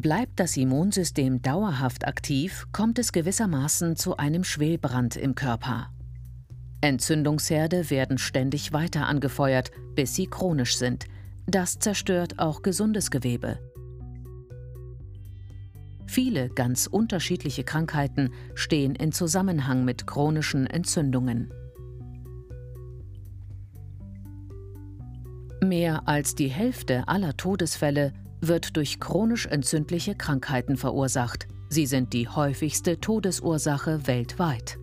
Bleibt das Immunsystem dauerhaft aktiv, kommt es gewissermaßen zu einem Schwelbrand im Körper. Entzündungsherde werden ständig weiter angefeuert, bis sie chronisch sind. Das zerstört auch gesundes Gewebe. Viele ganz unterschiedliche Krankheiten stehen in Zusammenhang mit chronischen Entzündungen. Mehr als die Hälfte aller Todesfälle wird durch chronisch entzündliche Krankheiten verursacht. Sie sind die häufigste Todesursache weltweit.